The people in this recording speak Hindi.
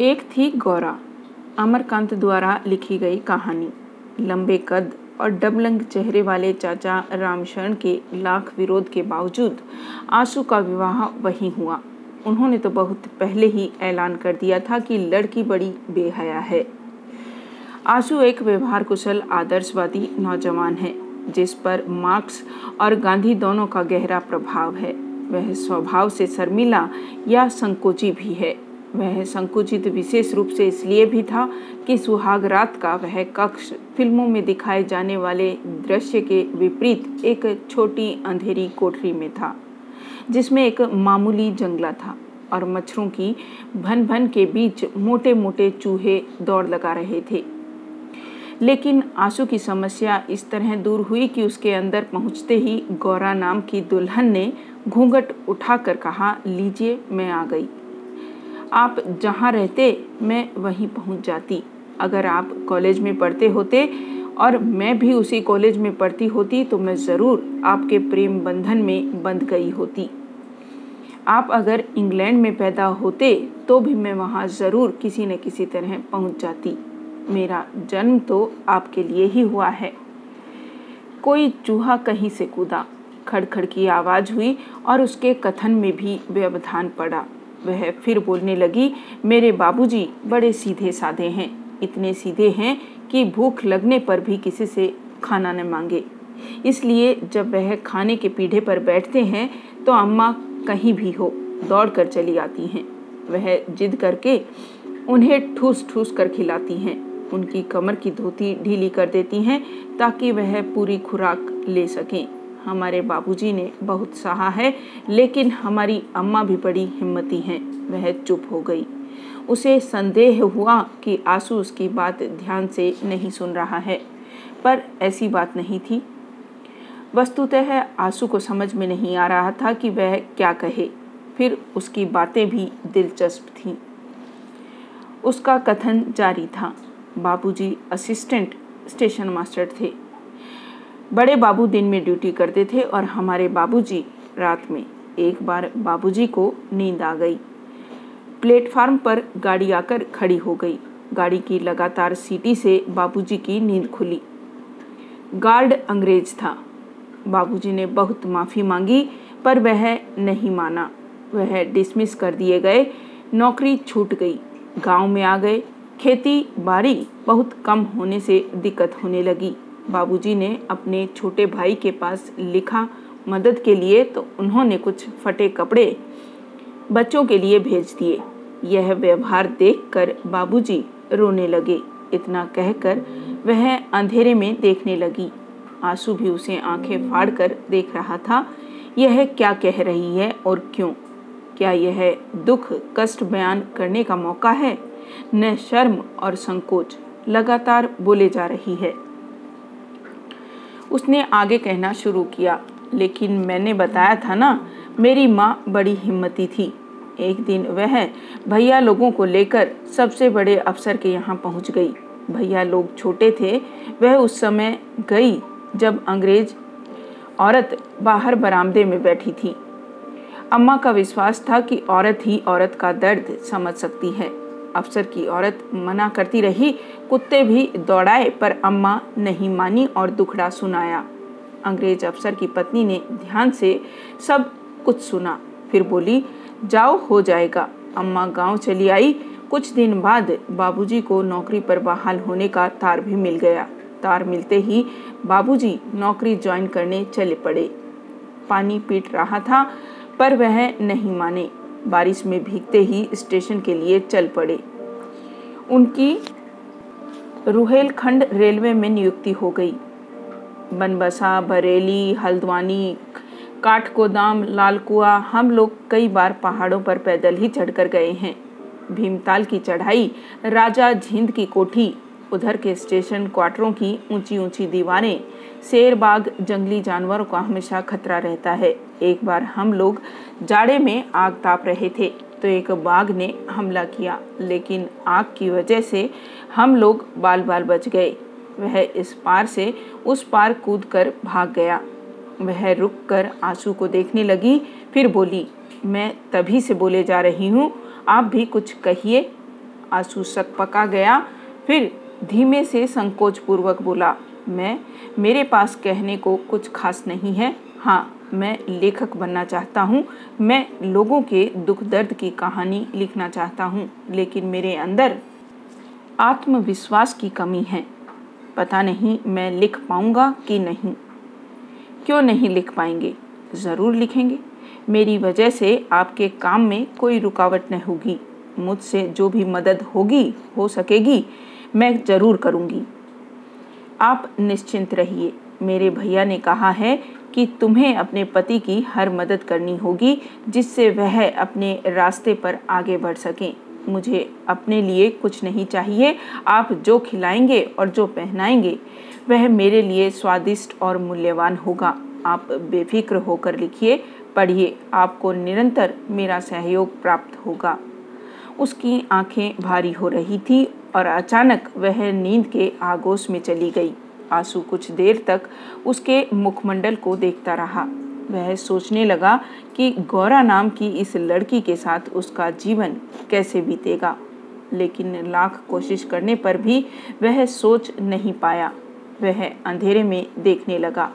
एक थी गौरा। अमरकांत द्वारा लिखी गई कहानी। लंबे कद और डबलंग चेहरे वाले चाचा रामशरण के लाख विरोध के बावजूद आँसू का विवाह वहीं हुआ। उन्होंने तो बहुत पहले ही ऐलान कर दिया था कि लड़की बड़ी बेहया है। आँसू एक व्यवहार कुशल आदर्शवादी नौजवान है, जिस पर मार्क्स और गांधी दोनों का गहरा प्रभाव है। वह स्वभाव से शर्मिला या संकोची भी है। वह संकुचित विशेष रूप से इसलिए भी था कि सुहाग रात का वह कक्ष फ़िल्मों में दिखाए जाने वाले दृश्य के विपरीत एक छोटी अंधेरी कोठरी में था, जिसमें एक मामूली जंगला था और मच्छरों की भन भन के बीच मोटे मोटे चूहे दौड़ लगा रहे थे। लेकिन आँसू की समस्या इस तरह दूर हुई कि उसके अंदर पहुँचते ही गौरा नाम की दुल्हन ने घूंघट उठाकर कहा, लीजिए, मैं आ गई। आप जहाँ रहते, मैं वहीं पहुँच जाती। अगर आप कॉलेज में पढ़ते होते और मैं भी उसी कॉलेज में पढ़ती होती तो मैं ज़रूर आपके प्रेम बंधन में बंध गई होती। आप अगर इंग्लैंड में पैदा होते तो भी मैं वहाँ ज़रूर किसी न किसी तरह पहुँच जाती। मेरा जन्म तो आपके लिए ही हुआ है। कोई चूहा कहीं से कूदा। खड़खड़ की आवाज़ हुई और उसके कथन में भी व्यवधान पड़ा। वह फिर बोलने लगी, मेरे बाबूजी, बड़े सीधे साधे हैं। इतने सीधे हैं कि भूख लगने पर भी किसी से खाना न मांगे। इसलिए जब वह खाने के पीढ़े पर बैठते हैं तो अम्मा कहीं भी हो दौड़ कर चली आती हैं। वह जिद करके उन्हें ठूस ठूस कर खिलाती हैं। उनकी कमर की धोती ढीली कर देती हैं ताकि वह पूरी खुराक ले सकें। हमारे बाबूजी ने बहुत सहा है, लेकिन हमारी अम्मा भी बड़ी हिम्मती हैं। वह चुप हो गई। उसे संदेह हुआ कि आँसू उसकी बात ध्यान से नहीं सुन रहा है, पर ऐसी बात नहीं थी। वस्तुतः आँसू को समझ में नहीं आ रहा था कि वह क्या कहे। फिर उसकी बातें भी दिलचस्प थीं। उसका कथन जारी था। बाबूजी असिस्टेंट स्टेशन मास्टर थे। बड़े बाबू दिन में ड्यूटी करते थे और हमारे बाबूजी रात में एक बार बाबूजी को नींद आ गई। प्लेटफार्म पर गाड़ी आकर खड़ी हो गई। गाड़ी की लगातार सीटी से बाबूजी की नींद खुली। गार्ड अंग्रेज़ था। बाबूजी ने बहुत माफ़ी मांगी, पर वह नहीं माना। वह डिसमिस कर दिए गए। नौकरी छूट गई। गाँव में आ गए। खेती बाड़ी बहुत कम होने से दिक्कत होने लगी। बाबूजी ने अपने छोटे भाई के पास लिखा मदद के लिए तो उन्होंने कुछ फटे कपड़े बच्चों के लिए भेज दिए। यह व्यवहार देखकर बाबूजी रोने लगे। इतना कहकर वह अंधेरे में देखने लगी। आँसू भी उसे आँखें फाड़कर देख रहा था, यह क्या कह रही है और क्यों? क्या यह दुख, कष्ट बयान करने का मौका है? न शर्म और संकोच लगातार बोले जा रही है। उसने आगे कहना शुरू किया। लेकिन मैंने बताया था ना, मेरी माँ बड़ी हिम्मती थी। एक दिन वह भैया लोगों को लेकर सबसे बड़े अफसर के यहाँ पहुँच गई। भैया लोग छोटे थे। वह उस समय गई जब अंग्रेज़ औरत बाहर बरामदे में बैठी थी। अम्मा का विश्वास था कि औरत ही औरत का दर्द समझ सकती है। अफसर की औरत मना करती रही। कुत्ते भी दौड़ाए, पर अम्मा नहीं मानी और दुखड़ा सुनाया। अंग्रेज़ अफसर की पत्नी ने ध्यान से सब कुछ सुना। फिर बोली, जाओ, हो जाएगा। अम्मा गाँव चली आई। कुछ दिन बाद बाबूजी को नौकरी पर बहाल होने का तार भी मिल गया। तार मिलते ही बाबूजी नौकरी ज्वाइन करने चले पड़े। पानी पीट रहा था, पर वह नहीं माने। बारिश में भीगते ही स्टेशन के लिए चल पड़े। उनकी रुहेलखंड रेलवे में नियुक्ति हो गई। बनबसा, बरेली, हल्द्वानी काठ काठगोदाम, लालकुआ, हम लोग कई बार पहाड़ों पर पैदल ही चढ़कर गए हैं। भीमताल की चढ़ाई, राजा झिंद की कोठी उधर के स्टेशन क्वार्टरों की ऊँची ऊँची दीवारें। शेरबाग जंगली जानवरों का हमेशा खतरा रहता है। एक बार हम लोग जाड़े में आग ताप रहे थे तो एक बाघ ने हमला किया, लेकिन आग की वजह से हम लोग बाल बाल बच गए। वह इस पार से उस पार कूद कर भाग गया। वह रुक कर आँसू को देखने लगी, फिर बोली, मैं तभी से बोले जा रही हूँ, आप भी कुछ कहिए। आँसू सक पका गया, फिर धीमे से संकोच पूर्वक बोला, मैं, मेरे पास कहने को कुछ खास नहीं है। हाँ मैं लेखक बनना चाहता हूँ। मैं लोगों के दुख दर्द की कहानी लिखना चाहता हूँ, लेकिन मेरे अंदर आत्मविश्वास की कमी है। पता नहीं मैं लिख पाऊँगा कि नहीं। क्यों नहीं लिख पाएँगे? ज़रूर लिखेंगे। मेरी वजह से आपके काम में कोई रुकावट नहीं होगी। मुझसे जो भी मदद होगी, हो सकेगी। मैं ज़रूर करूँगी। आप निश्चिंत रहिए। मेरे भैया ने कहा है कि तुम्हें अपने पति की हर मदद करनी होगी, जिससे वह अपने रास्ते पर आगे बढ़ सकें। मुझे अपने लिए कुछ नहीं चाहिए। आप जो खिलाएँगे और जो पहनाएँगे, वह मेरे लिए स्वादिष्ट और मूल्यवान होगा। आप बेफिक्र होकर लिखिए, पढ़िए। आपको निरंतर मेरा सहयोग प्राप्त होगा। उसकी आँखें भारी हो रही थी और अचानक वह नींद के आगोश में चली गई। आँसू कुछ देर तक उसके मुखमंडल को देखता रहा। वह सोचने लगा कि गौरा नाम की इस लड़की के साथ उसका जीवन कैसे बीतेगा, लेकिन लाख कोशिश करने पर भी वह सोच नहीं पाया। वह अंधेरे में देखने लगा।